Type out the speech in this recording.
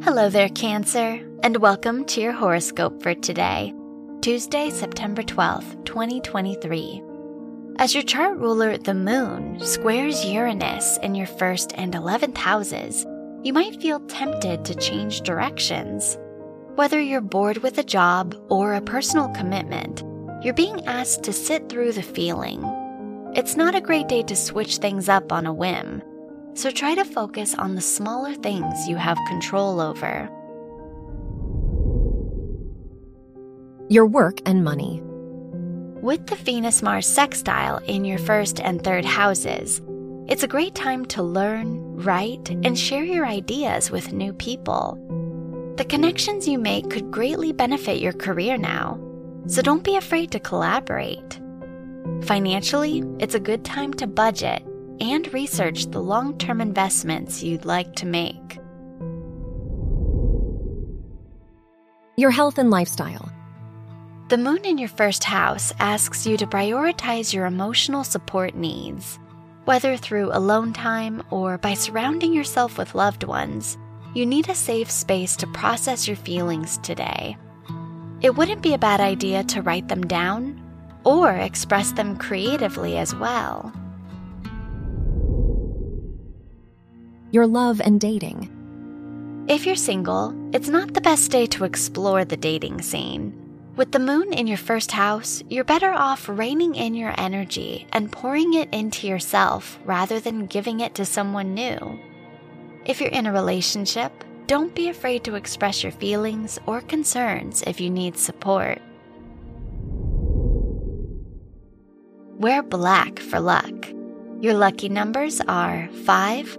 Hello there, Cancer, and welcome to your horoscope for today, Tuesday, September 12th, 2023. As your chart ruler, the moon, squares Uranus in your first and 11th houses, you might feel tempted to change directions. Whether you're bored with a job or a personal commitment, you're being asked to sit through the feeling. It's not a great day to switch things up on a whim, so try to focus on the smaller things you have control over. Your work and money. With the Venus Mars sextile in your first and third houses, it's a great time to learn, write, and share your ideas with new people. The connections you make could greatly benefit your career now so don't be afraid to collaborate. Financially, it's a good time to budget and research the long term investments you'd like to make. Your health and lifestyle. The moon in your first house asks you to prioritize your emotional support needs. Whether through alone time or by surrounding yourself with loved ones, you need a safe space to process your feelings today it wouldn't be a bad idea to write them down or express them creatively as well. Your love and dating. If you're single, it's not the best day to explore the dating scene. With the moon in your first house, you're better off reining in your energy and pouring it into yourself rather than giving it to someone new. If you're in a relationship, don't be afraid to express your feelings or concerns if you need support. Wear black for luck. Your lucky numbers are 5,